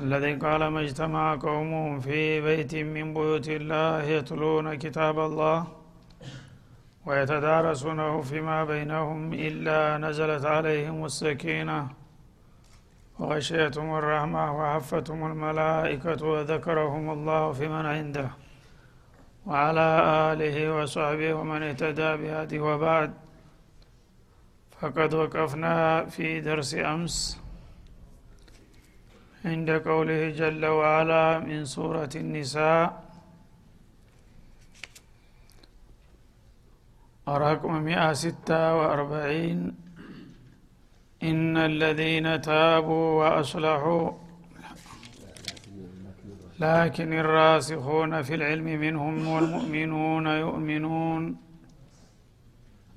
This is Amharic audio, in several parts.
الذي قال ما اجتمع قوم في بيت من بيوت الله يتلون كتاب الله ويتدارسونه فيما بينهم إلا نزلت عليهم السكينة وغشيتهم الرحمة وحفتهم الملائكة وذكرهم الله في من عنده وعلى آله وصحبه ومن اهتدى بهذه وبعد. فقد وقفنا في درس أمس عند قوله جل وعلا من سورة النساء. رقم مئة ستة وأربعين. إن الذين تابوا وأصلحوا لكن الراسخون في العلم منهم والمؤمنون يؤمنون.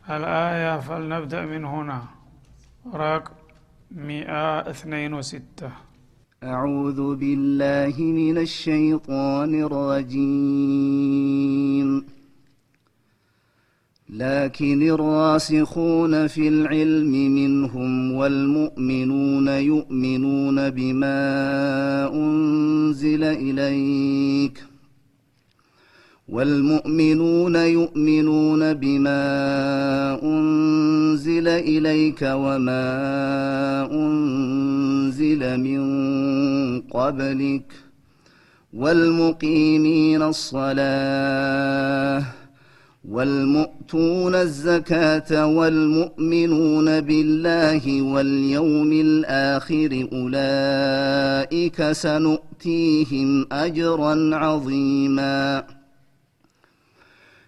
الآية فلنبدأ من هنا. رقم مئة اثنين وستة. أعوذ بالله من الشيطان الرجيم. لكن الراسخون في العلم منهم والمؤمنون يؤمنون بما أنزل إليك. والمؤمنون يؤمنون بما أنزل إليك وما أنزل من قبلك والمقيمين الصلاة والمؤتون الزكاة والمؤمنون بالله واليوم الآخر أولئك سنؤتيهم أجرا عظيما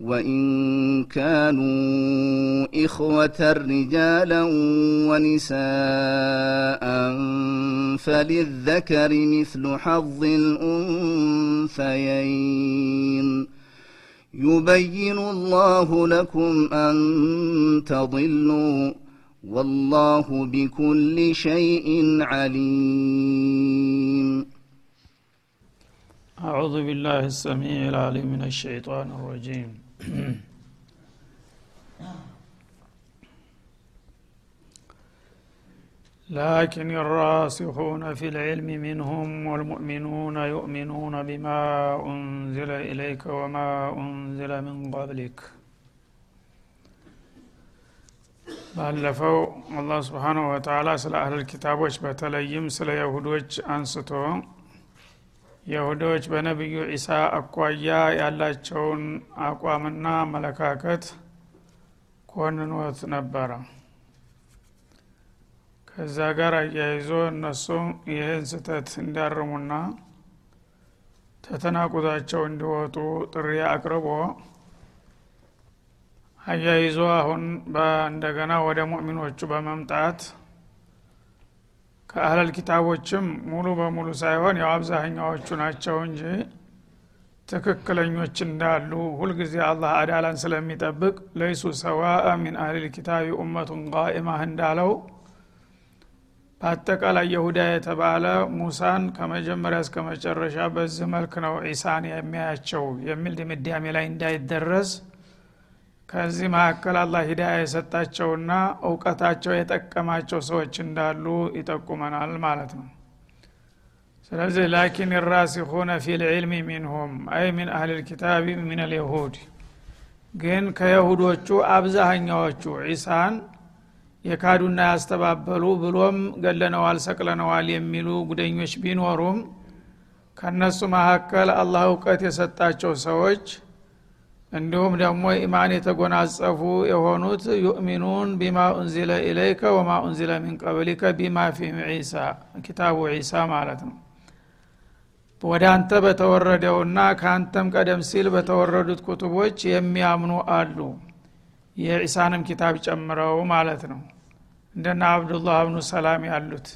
وإن كانوا إخوة رجالا ونساء فللذكر مثل حظ الأنثيين. يبين الله لكم أن تضلوا والله بكل شيء عليم. أعوذ بالله السميع العليم من الشيطان الرجيم. لكن الراسخون في العلم منهم والمؤمنون يؤمنون بما أنزل إليك وما أنزل من قبلك ባለፈው አላህ ስብሓንሁ ወተላ ስለ አህለል ኪታቦች በተለይም ስለ የሁዶች አንስቶ የሁዶች በነቢዩ ዒሳ አኳያ ያላቸውን አቋምና አመለካከት ኮንኖት ነበረ። ከዛ ጋር አያይዞ እነሱም ይህን ስህተት እንዲያርሙና ተተናቁታቸው እንዲወጡ ጥሪ አቅርቦ አያይዞ አሁን እንደገና ወደ ሙእሚኖቹ በመምጣት ከአህለል ኪታቦችም ሙሉ በሙሉ ሳይሆን ያው አብዛኛዎቹ ናቸው እንጂ ትክክለኞች እንዳሉ ሁልጊዜ አላህ አዳላን ስለሚጠብቅ ለይሱ ሰዋአ ሚን አህሊል ኪታቢ ኡመቱን ቃኢማህ እንዳለው በአጠቃላይ የሁዳ የተባለ ሙሳን ከመጀመሪያ እስከ መጨረሻ በዚህ መልክ ነው ዒሳን የሚያያቸው የሚል ድምዳሜ ላይ እንዳይደረስ ከዚህ መካከል አላህ ሂዳያ የሰጣቸውና እውቀታቸው የጠቀማቸው ሰዎች እንዳሉ ይጠቁመናል ማለት ነው። ስለዚህ ላኪን ራሲኹነ ፊ ልዕልሚ ሚንሁም አይ ሚን አህል ልኪታቢ ምን ልየሁድ ግን ከየሁዶቹ አብዛሃኛዎቹ ዒሳን የካዱና ያስተባበሉ ብሎም ገለነዋል ሰቅለነዋል የሚሉ ጉደኞች ቢኖሩም ከነሱ መካከል አላህ እውቀት የሰጣቸው ሰዎች እንዲሁም ደግሞ ኢማን የተጎናጸፉ የሆኑት ዩእሚኑን ቢማ ኡንዚለ ኢለይከ ወማ ኡንዚለ ሚን ቀብሊከ ቢማ ፊህም ዒሳ ኪታቡ ዒሳ ማለት ነው። ወደ አንተ በተወረደውና ከአንተም ቀደም ሲል በተወረዱት ኩቱቦች የሚያምኑ አሉ። የዒሳንም ኪታብ ጨምረው ማለት ነው። እንደና አብዱላህ ብኑ ሰላም ያሉት።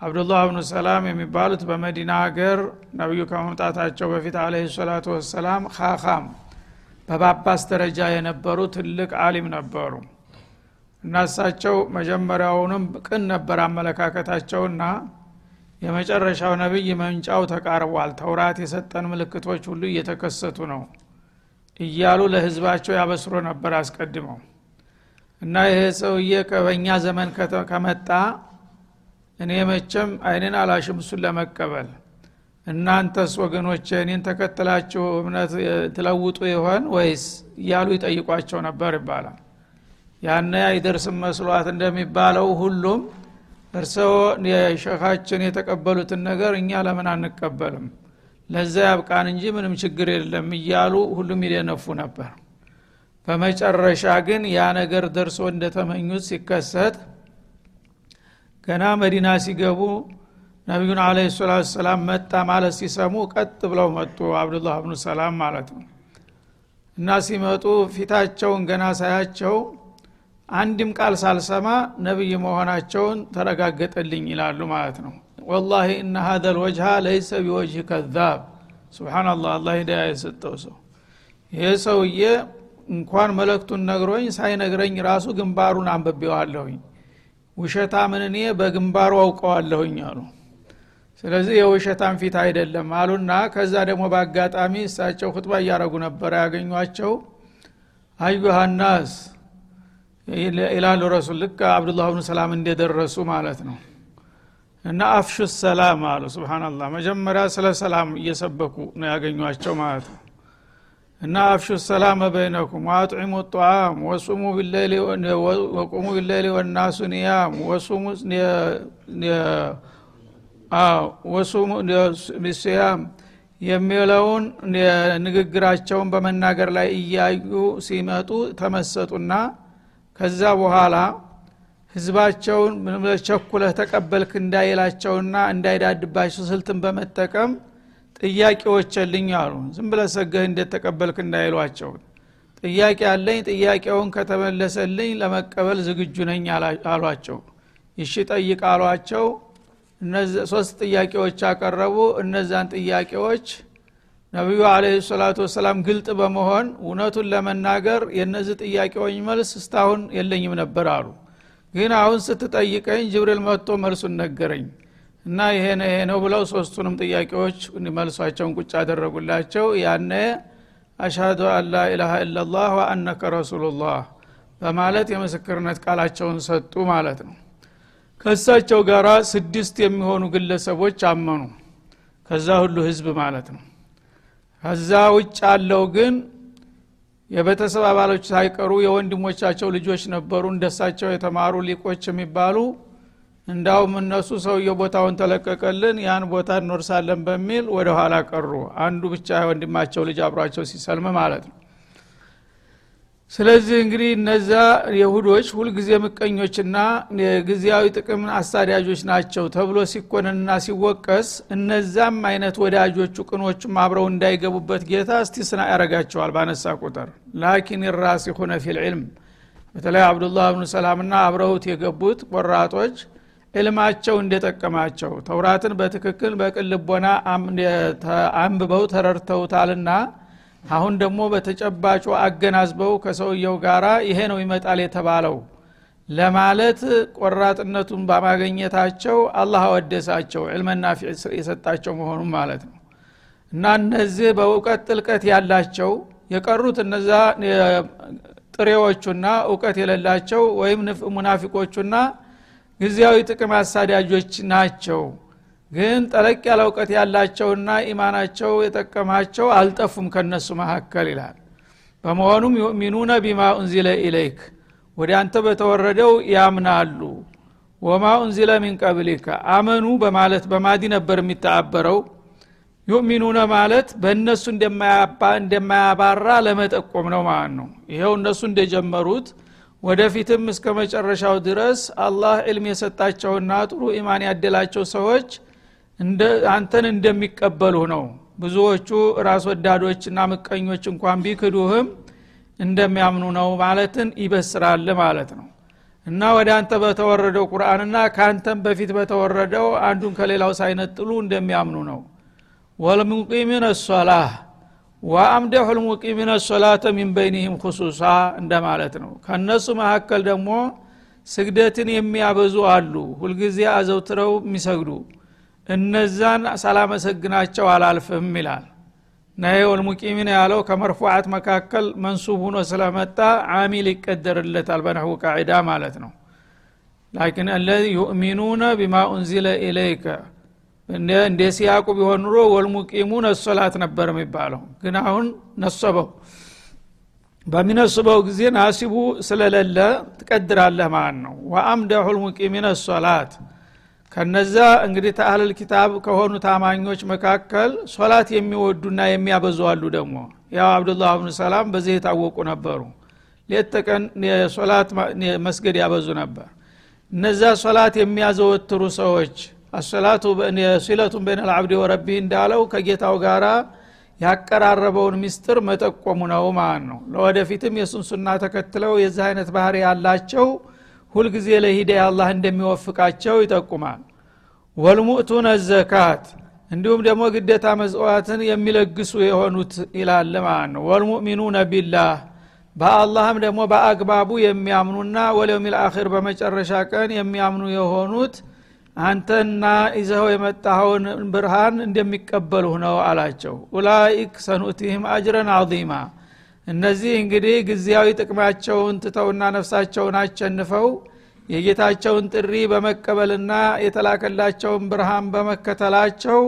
አብዱላህ ብኑ ሰላም የሚባሉት በመዲና ሀገር ነቢዩ ከመምጣታቸው በፊት አለህ ሰላቱ ወሰላም ካካም በጳጳስ ደረጃ የነበሩ ትልቅ አሊም ነበሩ። እና እሳቸው መጀመሪያውንም ቅን ነበር አመለካከታቸውና የመጨረሻው ነቢይ መምጫው ተቃርቧል። ተውራት የሰጠን ምልክቶች ሁሉ እየተከሰቱ ነው እያሉ ለህዝባቸው ያበስሮ ነበር አስቀድመው። እና ይሄ ሰውዬ በእኛ ዘመን ከመጣ እኔ መቼም አይንን አላሽም እሱን ለመቀበል እናንተስ ወገኖች እኔን ተከትላችሁ እምነት ትለውጡ ይሆን ወይስ እያሉ ይጠይቋቸው ነበር ይባላል። ያነ አይደርስም መስሏት እንደሚባለው ሁሉም እርስዎ የሸኻችን የተቀበሉትን ነገር እኛ ለምን አንቀበልም? ለዛ ያብቃን እንጂ ምንም ችግር የለም እያሉ ሁሉም ይደነፉ ነበር። በመጨረሻ ግን ያ ነገር ደርሶ እንደተመኙት ሲከሰት ገና መዲና ሲገቡ ነቢዩን አለ ሰላት ሰላም መጣ ማለት ሲሰሙ ቀጥ ብለው መጡ። አብዱላህ ብኑ ሰላም ማለት ነው። እና ሲመጡ ፊታቸውን ገና ሳያቸው አንድም ቃል ሳልሰማ ነቢይ መሆናቸውን ተረጋገጠልኝ ይላሉ ማለት ነው። ወላሂ እነ ሀዘ ልወጅሃ ለይሰ ቢወጅህ ከዛብ። ስብናላህ አላ ሂዳያ የሰጠው ሰው። ይህ ሰውዬ እንኳን መለክቱን ነግሮኝ ሳይነግረኝ ራሱ ግንባሩን አንብቤዋለሁኝ። ውሸታምን እኔ በግንባሩ አውቀዋለሁኝ አሉ ስለዚህ የውሸታም ፊት አይደለም አሉና ከዛ ደግሞ በአጋጣሚ እሳቸው ሁጥባ እያረጉ ነበረ ያገኟቸው። አዩሃናስ ይላሉ ረሱል ልክ አብዱላህ ብኑ ሰላም እንደደረሱ ማለት ነው። እና አፍሹ ሰላም አሉ። ስብናላህ መጀመሪያ ስለ ሰላም እየሰበኩ ነው ያገኟቸው ማለት ነው። እና አፍሹ ሰላም በይነኩም ወአጥዒሙ ጣዓም ወሱሙ ወቁሙ ቢሌሊ ወናሱ ኒያም ወሱሙ ቢስያም የሚለውን ንግግራቸውን በመናገር ላይ እያዩ ሲመጡ ተመሰጡና ከዛ በኋላ ህዝባቸውን ቸኩለህ ተቀበልክ እንዳይላቸውና እንዳይዳድባቸው ስልትን በመጠቀም ጥያቄዎች ልኝ አሉ። ዝም ብለ ሰገህ እንዴት ተቀበልክ እንዳይሏቸው። ጥያቄ አለኝ ጥያቄውን ከተመለሰልኝ ለመቀበል ዝግጁ ነኝ አሏቸው። ይሺ ጠይቅ አሏቸው ሶስት ጥያቄዎች አቀረቡ። እነዛን ጥያቄዎች ነቢዩ አለ ሰላቱ ወሰላም ግልጥ በመሆን እውነቱን ለመናገር የእነዚህ ጥያቄዎች መልስ እስታሁን የለኝም ነበር አሉ። ግን አሁን ስትጠይቀኝ ጅብሪል መጥቶ መልሱን ነገረኝ እና ይሄ ነው ይሄ ነው ብለው ሶስቱንም ጥያቄዎች መልሷቸውን ቁጭ አደረጉላቸው። ያነ አሽሃዱ አን ላኢላሃ ኢላላህ ወአነከ ረሱሉላህ በማለት የምስክርነት ቃላቸውን ሰጡ ማለት ነው ከእሳቸው ጋር ስድስት የሚሆኑ ግለሰቦች አመኑ። ከዛ ሁሉ ህዝብ ማለት ነው። ከዛ ውጭ አለው ግን የቤተሰብ አባሎች ሳይቀሩ የወንድሞቻቸው ልጆች ነበሩ። እንደሳቸው የተማሩ ሊቆች የሚባሉ እንዳውም እነሱ ሰውየ ቦታውን ተለቀቀልን ያን ቦታ እንወርሳለን በሚል ወደ ኋላ ቀሩ። አንዱ ብቻ ወንድማቸው ልጅ አብሯቸው ሲሰልም ማለት ነው ስለዚህ እንግዲህ እነዛ የሁዶች ሁልጊዜ ምቀኞችና ጊዜያዊ ጥቅም አሳዳጆች ናቸው ተብሎ ሲኮንንና ሲወቀስ እነዛም አይነት ወዳጆቹ ቅኖቹም አብረው እንዳይገቡበት ጌታ እስቲስና ያረጋቸዋል ባነሳ ቁጥር። ላኪን ራሲኹነ ፊልዕልም በተለይ አብዱላህ ብኑ ሰላምና አብረውት የገቡት ቆራጦች ዕልማቸው እንደጠቀማቸው ተውራትን በትክክል በቅልቦና አንብበው ተረድተውታልና አሁን ደግሞ በተጨባጩ አገናዝበው ከሰውየው ጋራ ይሄ ነው ይመጣል የተባለው ለማለት ቆራጥነቱን በማገኘታቸው አላህ አወደሳቸው ዕልመና የሰጣቸው መሆኑን ማለት ነው። እና እነዚህ በእውቀት ጥልቀት ያላቸው የቀሩት እነዛ ጥሬዎቹና እውቀት የሌላቸው ወይም ሙናፊቆቹና ጊዜያዊ ጥቅም አሳዳጆች ናቸው ግን ጠለቅ ያለ እውቀት ያላቸውና ኢማናቸው የጠቀማቸው አልጠፉም ከነሱ መካከል ይላል። በመሆኑም يؤمنون بما أنزل إليك ወደ አንተ በተወረደው ያምናሉ። وما أنزل من قبلك آمنوا በማለት በ ماضي ነበር የሚተአበረው። يؤمنون ማለት በእነሱ እንደማያባራ ለመጠቆም ነው ማለት ነው። ይኸው እነሱ እንደጀመሩት ወደፊትም እስከ መጨረሻው ድረስ አላህ علم የሰጣቸውና ጥሩ ኢማን ያደላቸው ሰዎች አንተን እንደሚቀበሉ ነው። ብዙዎቹ ራስ ወዳዶችና ምቀኞች እንኳን ቢክዱህም እንደሚያምኑ ነው ማለትን ይበስራል ማለት ነው። እና ወደ አንተ በተወረደው ቁርአንና ከአንተም በፊት በተወረደው አንዱን ከሌላው ሳይነጥሉ እንደሚያምኑ ነው። ወልሙቂሚን ሶላህ ወአምደሑ ልሙቂሚን ሶላተ ሚን በይኒህም ኩሱሳ እንደማለት ነው። ከእነሱ መካከል ደግሞ ስግደትን የሚያበዙ አሉ። ሁልጊዜ አዘውትረው የሚሰግዱ እነዛን ሳላመሰግናቸው አላልፍም ይላል። ና ወልሙቂሚን ያለው ከመርፉዓት መካከል መንሱብ ሁኖ ስለመጣ አሚል ይቀደርለታል በነህው ቃዒዳ ማለት ነው። ላኪን አለዚ ዩእሚኑነ ቢማ ኡንዚለ ኢለይከ። እንደ ሲያቁ ቢሆን ኑሮ ወልሙቂሙን ሶላት ነበር የሚባለው። ግን አሁን ነሰበው። በሚነስበው ጊዜ ናሲቡ ስለሌለ ትቀድራለህ ማለት ነው። ወአምደሑ ልሙቂሚን ሶላት ከነዛ እንግዲህ ተአህለል ኪታብ ከሆኑ ታማኞች መካከል ሶላት የሚወዱና የሚያበዙ አሉ ደግሞ። ያው አብዱላህ ብኑ ሰላም በዚህ የታወቁ ነበሩ። ሌት ተቀን መስገድ ያበዙ ነበር። እነዛ ሶላት የሚያዘወትሩ ሰዎች አሰላቱ ሲለቱን በይነ ልአብድ ወረቢህ እንዳለው ከጌታው ጋራ ያቀራረበውን ሚስጥር መጠቆሙ ነው ማለት ነው። ለወደፊትም የሱን ተከትለው የዚህ አይነት ባህር ያላቸው ሁልጊዜ ለ هداية አላህ እንደሚወፍቃቸው ይጠቁማል والمؤتون الزكاة እንዲሁም ደግሞ ግዴታ መጽዋዕትን የሚለግሱ የሆኑት ይላል ማለት ነው። والمؤمنون بالله በአላህም ደግሞ በአግባቡ የሚያምኑና واليوم الآخر በመጨረሻ ቀን የሚያምኑ የሆኑት አንተና ይዘኸው የመጣኸውን ብርሃን እንደሚቀበሉህ ነው አላቸው። أولئك سنؤتيهم أجرا عظيما እነዚህ እንግዲህ ጊዜያዊ ጥቅማቸውን ትተውና ነፍሳቸውን አቸንፈው የጌታቸውን ጥሪ በመቀበልና የተላከላቸውን ብርሃን በመከተላቸው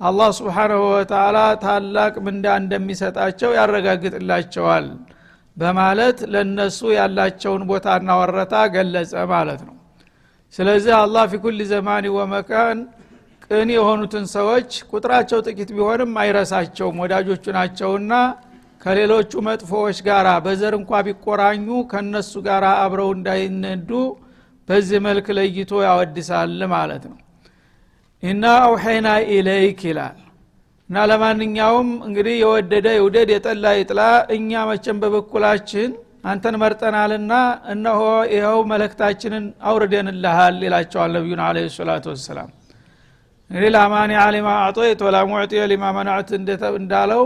አላህ ስብሓናሁ ወተላ ታላቅ ምንዳ እንደሚሰጣቸው ያረጋግጥላቸዋል በማለት ለነሱ ያላቸውን ቦታና ወረታ ገለጸ ማለት ነው። ስለዚህ አላህ ፊ ኩል ዘማን ወመካን ቅን የሆኑትን ሰዎች ቁጥራቸው ጥቂት ቢሆንም አይረሳቸውም። ወዳጆቹ ናቸውና ከሌሎቹ መጥፎዎች ጋር በዘር እንኳ ቢቆራኙ ከነሱ ጋር አብረው እንዳይነዱ በዚህ መልክ ለይቶ ያወድሳል ማለት ነው። እና أوحينا إليك ይላል። እና ለማንኛውም እንግዲህ የወደደ ይውደድ የጠላ ይጥላ እኛ መቼም በበኩላችን አንተን መርጠናልና እነሆ ይኸው መልእክታችንን አውርደንልሃል ይላቸዋል ነቢዩን عليه الصلاة والسلام። እንግዲህ لا مانع لما أعطيت ولا ሊማ መናዕት እንዳለው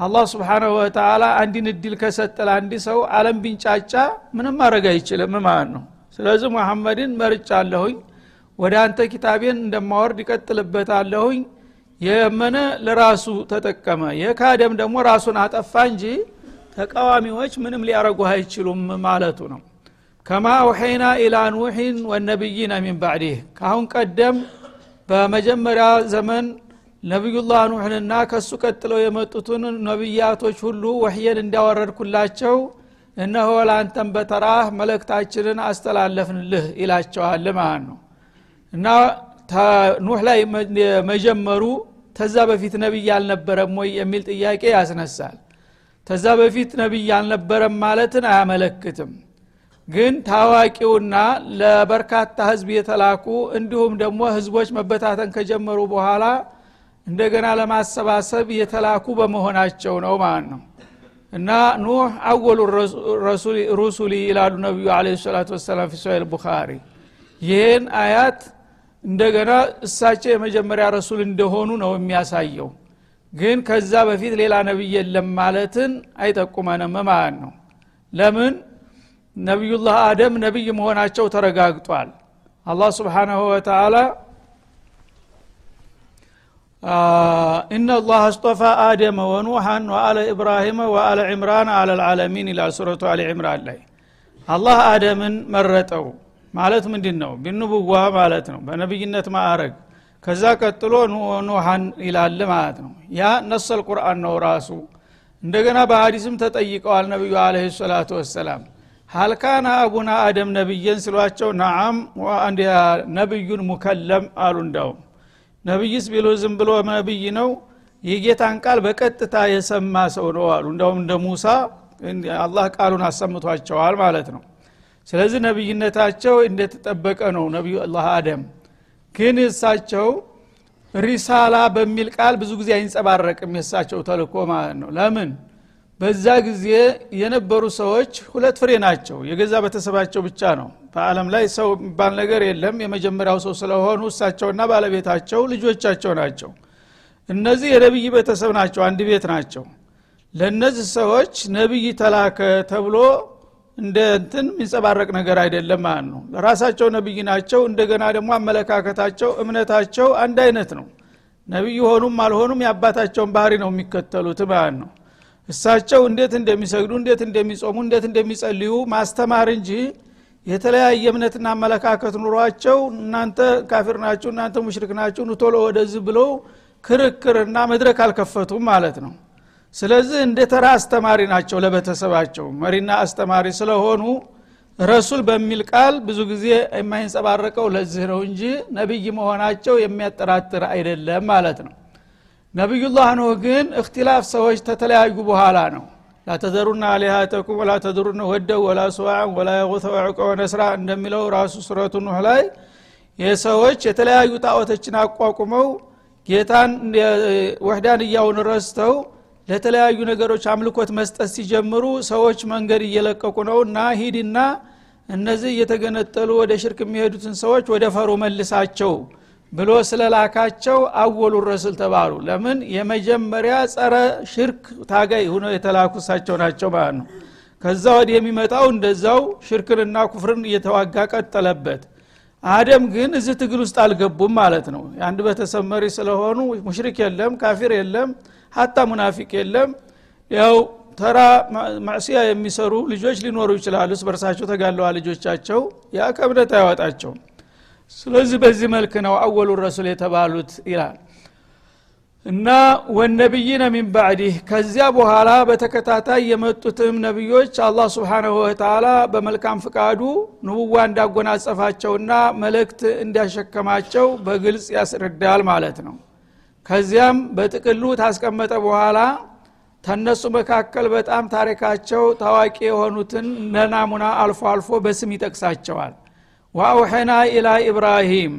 አላህ ስብሓናሁ ወተላ አንድን እድል ከሰጠ ለአንድ ሰው አለም ቢንጫጫ ምንም ማድረግ አይችልም ማለት ነው ስለዚህ ሙሐመድን መርጫለሁኝ። ወደ አንተ ኪታቤን እንደማወርድ ይቀጥልበታለሁኝ የመነ ለራሱ ተጠቀመ። የካደም ደግሞ ራሱን አጠፋ እንጂ ተቃዋሚዎች ምንም ሊያረጉ አይችሉም ማለቱ ነው። ከማ አውሐይና ኢላ ኑሕን ወነቢይነ ሚን ባዕዲህ። ካሁን ቀደም በመጀመሪያ ዘመን ነቢዩላህ ኑሕንና ከሱ ቀጥለው የመጡትን ነቢያቶች ሁሉ ወህየን እንዳወረድኩላቸው እነሆ ለአንተም በተራህ መለክታችንን አስተላለፍንልህ ይላቸዋል ማለት ነው። እና ኑህ ላይ መጀመሩ ተዛ በፊት ነቢይ አልነበረም ወይ የሚል ጥያቄ ያስነሳል። ተዛ በፊት ነቢይ አልነበረም ማለትን አያመለክትም። ግን ታዋቂውና ለበርካታ ህዝብ የተላኩ እንዲሁም ደግሞ ህዝቦች መበታተን ከጀመሩ በኋላ እንደገና ለማሰባሰብ የተላኩ በመሆናቸው ነው ማለት ነው እና ኑህ አወሉ ሩሱሊ ይላሉ ነቢዩ አለ ሰላቱ ወሰላም ፊ ሶሒል ቡኻሪ። ይህን አያት እንደገና እሳቸው የመጀመሪያ ረሱል እንደሆኑ ነው የሚያሳየው። ግን ከዛ በፊት ሌላ ነቢይ የለም ማለትን አይጠቁመንም ማለት ነው። ለምን? ነቢዩላህ አደም ነቢይ መሆናቸው ተረጋግጧል። አላህ ስብሓናሁ ወተላ ኢነላህ አስጦፋ አደመ ወኑሐን ወአለ ኢብራሂመ ወአለ ዕምራን አለ ልዓለሚን ይላል ሱረቱ አሊ ዕምራን ላይ. አላህ አደምን መረጠው. ማለት ምንድን ነው ቢንቡዋ ማለት ነው። በነቢይነት ማዕረግ። ከዛ ቀጥሎ ኑሐን ይላል ማለት ነው። ያ ነሰል ቁርአን ነው ራሱ። እንደገና በሀዲስም ተጠይቀዋል ነቢዩ አለ ሰላቱ ወሰላም። ሀልካና አቡና አደም ነቢየን ስሏቸው ነዓም ነቢዩን ሙከለም አሉ እንዳውም ነቢይስ ቢሉ ዝም ብሎ ነቢይ ነው። የጌታን ቃል በቀጥታ የሰማ ሰው ነው አሉ። እንደውም እንደ ሙሳ አላህ ቃሉን አሰምቷቸዋል ማለት ነው። ስለዚህ ነቢይነታቸው እንደተጠበቀ ነው ነቢዩ አላህ አደም። ግን እሳቸው ሪሳላ በሚል ቃል ብዙ ጊዜ አይንጸባረቅም የእሳቸው ተልኮ ማለት ነው። ለምን በዛ ጊዜ የነበሩ ሰዎች ሁለት ፍሬ ናቸው። የገዛ ቤተሰባቸው ብቻ ነው። በአለም ላይ ሰው የሚባል ነገር የለም። የመጀመሪያው ሰው ስለሆኑ እሳቸውና ባለቤታቸው ልጆቻቸው ናቸው። እነዚህ የነቢይ ቤተሰብ ናቸው። አንድ ቤት ናቸው። ለእነዚህ ሰዎች ነቢይ ተላከ ተብሎ እንደ እንትን የሚንጸባረቅ ነገር አይደለም ማለት ነው። ለራሳቸው ነቢይ ናቸው። እንደገና ደግሞ አመለካከታቸው እምነታቸው አንድ አይነት ነው። ነቢይ ሆኑም አልሆኑም የአባታቸውን ባህሪ ነው የሚከተሉት ማለት ነው እሳቸው እንዴት እንደሚሰግዱ እንዴት እንደሚጾሙ እንዴት እንደሚጸልዩ ማስተማር እንጂ የተለያየ እምነትና አመለካከት ኑሯቸው እናንተ ካፊር ናችሁ እናንተ ሙሽሪክ ናችሁ ንቶሎ ወደዚህ ብለው ክርክርና መድረክ አልከፈቱም ማለት ነው። ስለዚህ እንደ ተራ አስተማሪ ናቸው ለቤተሰባቸው። መሪና አስተማሪ ስለሆኑ ረሱል በሚል ቃል ብዙ ጊዜ የማይንጸባረቀው ለዚህ ነው እንጂ ነቢይ መሆናቸው የሚያጠራጥር አይደለም ማለት ነው ነቢዩላህ ኖህ ግን እክትላፍ ሰዎች ተተለያዩ በኋላ ነው። ላተዘሩና አሊሃተኩም ወላ ተዘሩነ ወደው ወላ ስዋዕን ወላ የቁተ ወዕቀ ወነስራ እንደሚለው ራሱ ሱረቱ ኑህ ላይ የሰዎች የተለያዩ ጣዖቶችን አቋቁመው ጌታን ወህዳን ረስተው ለተለያዩ ነገሮች አምልኮት መስጠት ሲጀምሩ ሰዎች መንገድ እየለቀቁ ነው እና ሂድና እነዚህ እየተገነጠሉ ወደ ሽርክ የሚሄዱትን ሰዎች ወደ ፈሩ መልሳቸው ብሎ ስለላካቸው አወሉ ረሱል ተባሉ። ለምን? የመጀመሪያ ጸረ ሽርክ ታጋይ ሁነው የተላኩ እሳቸው ናቸው ማለት ነው። ከዛ ወዲህ የሚመጣው እንደዛው ሽርክንና ኩፍርን እየተዋጋ ቀጠለበት። አደም ግን እዚህ ትግል ውስጥ አልገቡም ማለት ነው። የአንድ ቤተሰብ ስለሆኑ ሙሽሪክ የለም ካፊር የለም ሀታ ሙናፊቅ የለም። ያው ተራ ማዕስያ የሚሰሩ ልጆች ሊኖሩ ይችላሉ። በርሳቸው ተጋለዋ ልጆቻቸው። ያ ከእምነት አይወጣቸውም ስለዚህ በዚህ መልክ ነው አወሉ ረሱል የተባሉት ይላል። እና ወነቢይነ ሚን ባዕዲህ ከዚያ በኋላ በተከታታይ የመጡትም ነቢዮች አላህ ስብሓናሁ ወተላ በመልካም ፍቃዱ ንቡዋ እንዳጎናጸፋቸውና መልእክት እንዲያሸከማቸው በግልጽ ያስረዳል ማለት ነው። ከዚያም በጥቅሉ ታስቀመጠ በኋላ ተነሱ መካከል በጣም ታሪካቸው ታዋቂ የሆኑትን ነናሙና አልፎ አልፎ በስም ይጠቅሳቸዋል ወአውሐና ኢላ ኢብራሂም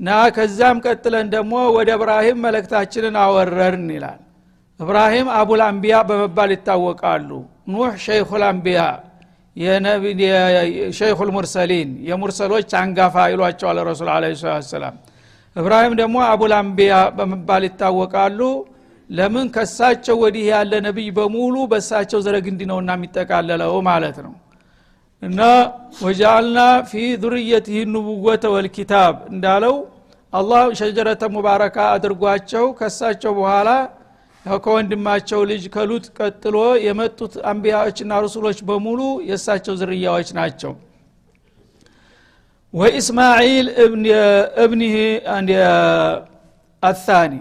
ና ከዛም ቀጥለን ደግሞ ወደ እብራሂም መለክታችንን አወረርን ይላል። እብራሂም አቡል አንቢያ በመባል ይታወቃሉ። ኑህ ሸይኹል አንቢያ ሸይኹል ሙርሰሊን የሙርሰሎች አንጋፋ ይሏቸዋል ረሱል አለ ሰላም እብራሂም ደግሞ አቡል አንቢያ በመባል ይታወቃሉ። ለምን? ከሳቸው ወዲህ ያለ ነቢይ በሙሉ በሳቸው ዘረግንዲ ነውና የሚጠቃለለው ማለት ነው እና ወጃአልና ፊ ዙርየትህ ኑቡወተ ወልኪታብ እንዳለው አላህ ሸጀረተ ሙባረካ አድርጓቸው ከሳቸው በኋላ ከወንድማቸው ልጅ ከሉጥ ቀጥሎ የመጡት አንቢያዎችና ሩሱሎች በሙሉ የእሳቸው ዝርያዎች ናቸው። ወኢስማዒል እብኒህ አታኒ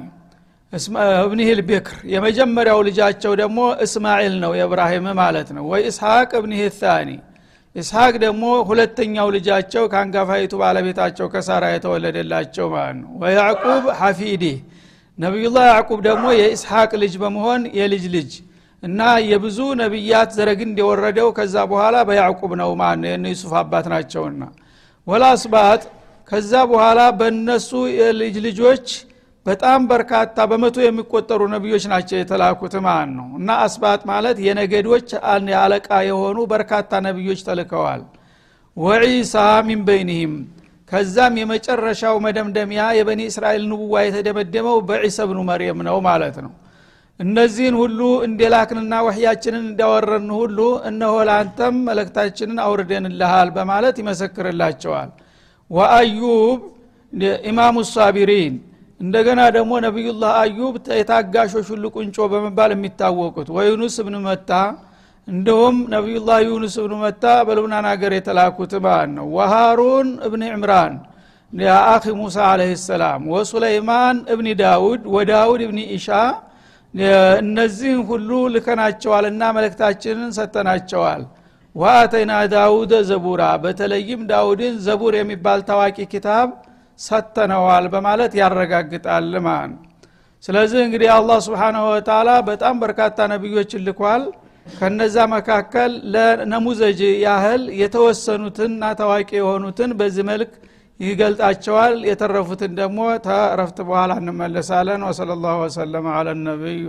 እብኒህ ልቤክር የመጀመሪያው ልጃቸው ደግሞ እስማዒል ነው የእብራሂም ማለት ነው። ወይ እስሐቅ እብኒህ ታኒ ኢስሐቅ ደግሞ ሁለተኛው ልጃቸው ከአንጋፋይቱ ባለቤታቸው ከሳራ የተወለደላቸው ማለት ነው? ወያዕቁብ ሐፊዲህ ነቢዩላህ ያዕቁብ ደግሞ የኢስሐቅ ልጅ በመሆን የልጅ ልጅ እና የብዙ ነቢያት ዘረግንድ የወረደው ከዛ በኋላ በያዕቁብ ነው ማለት ነው? የነ ዩሱፍ አባት ናቸውና። ወላ አስባት ከዛ በኋላ በእነሱ የልጅ ልጆች በጣም በርካታ በመቶ የሚቆጠሩ ነቢዮች ናቸው የተላኩት ማለት ነው። እና አስባት ማለት የነገዶች አለቃ የሆኑ በርካታ ነቢዮች ተልከዋል። ወዒሳ ሚን በይንህም ከዛም የመጨረሻው መደምደሚያ የበኒ እስራኤል ንቡዋ የተደመደመው በዒሳ ብኑ መርየም ነው ማለት ነው። እነዚህን ሁሉ እንደላክንና ወህያችንን እንዳወረን ሁሉ እነሆ ለአንተም መለክታችንን አውርደንልሃል በማለት ይመሰክርላቸዋል። ወአዩብ ኢማሙ ሳቢሪን እንደገና ደግሞ ነቢዩላህ አዩብ የታጋሾች ሁሉ ቁንጮ በመባል የሚታወቁት ወዩኑስ እብን መታ እንዲሁም ነቢዩላህ ዩኑስ እብኑ መታ በልብናን ሀገር የተላኩት ማለት ነው? ወሃሩን እብን ዕምራን የአኺ ሙሳ አለህ ሰላም ወሱለይማን እብኒ ዳውድ ወዳውድ እብኒ ኢሻ እነዚህን ሁሉ ልከናቸዋልና መልእክታችንን ሰተናቸዋል ወአተይና ዳውደ ዘቡራ በተለይም ዳውድን ዘቡር የሚባል ታዋቂ ኪታብ ሰተነዋል በማለት ያረጋግጣል ማለት ስለዚህ እንግዲህ አላህ ስብሓናሁ ወተላ በጣም በርካታ ነቢዮችን ልኳል። ከነዛ መካከል ለነሙዘጅ ያህል የተወሰኑትና ታዋቂ የሆኑትን በዚህ መልክ ይገልጣቸዋል። የተረፉትን ደግሞ ተረፍት በኋላ እንመለሳለን። ወሰለ ላሁ ወሰለማ አለ ነቢይ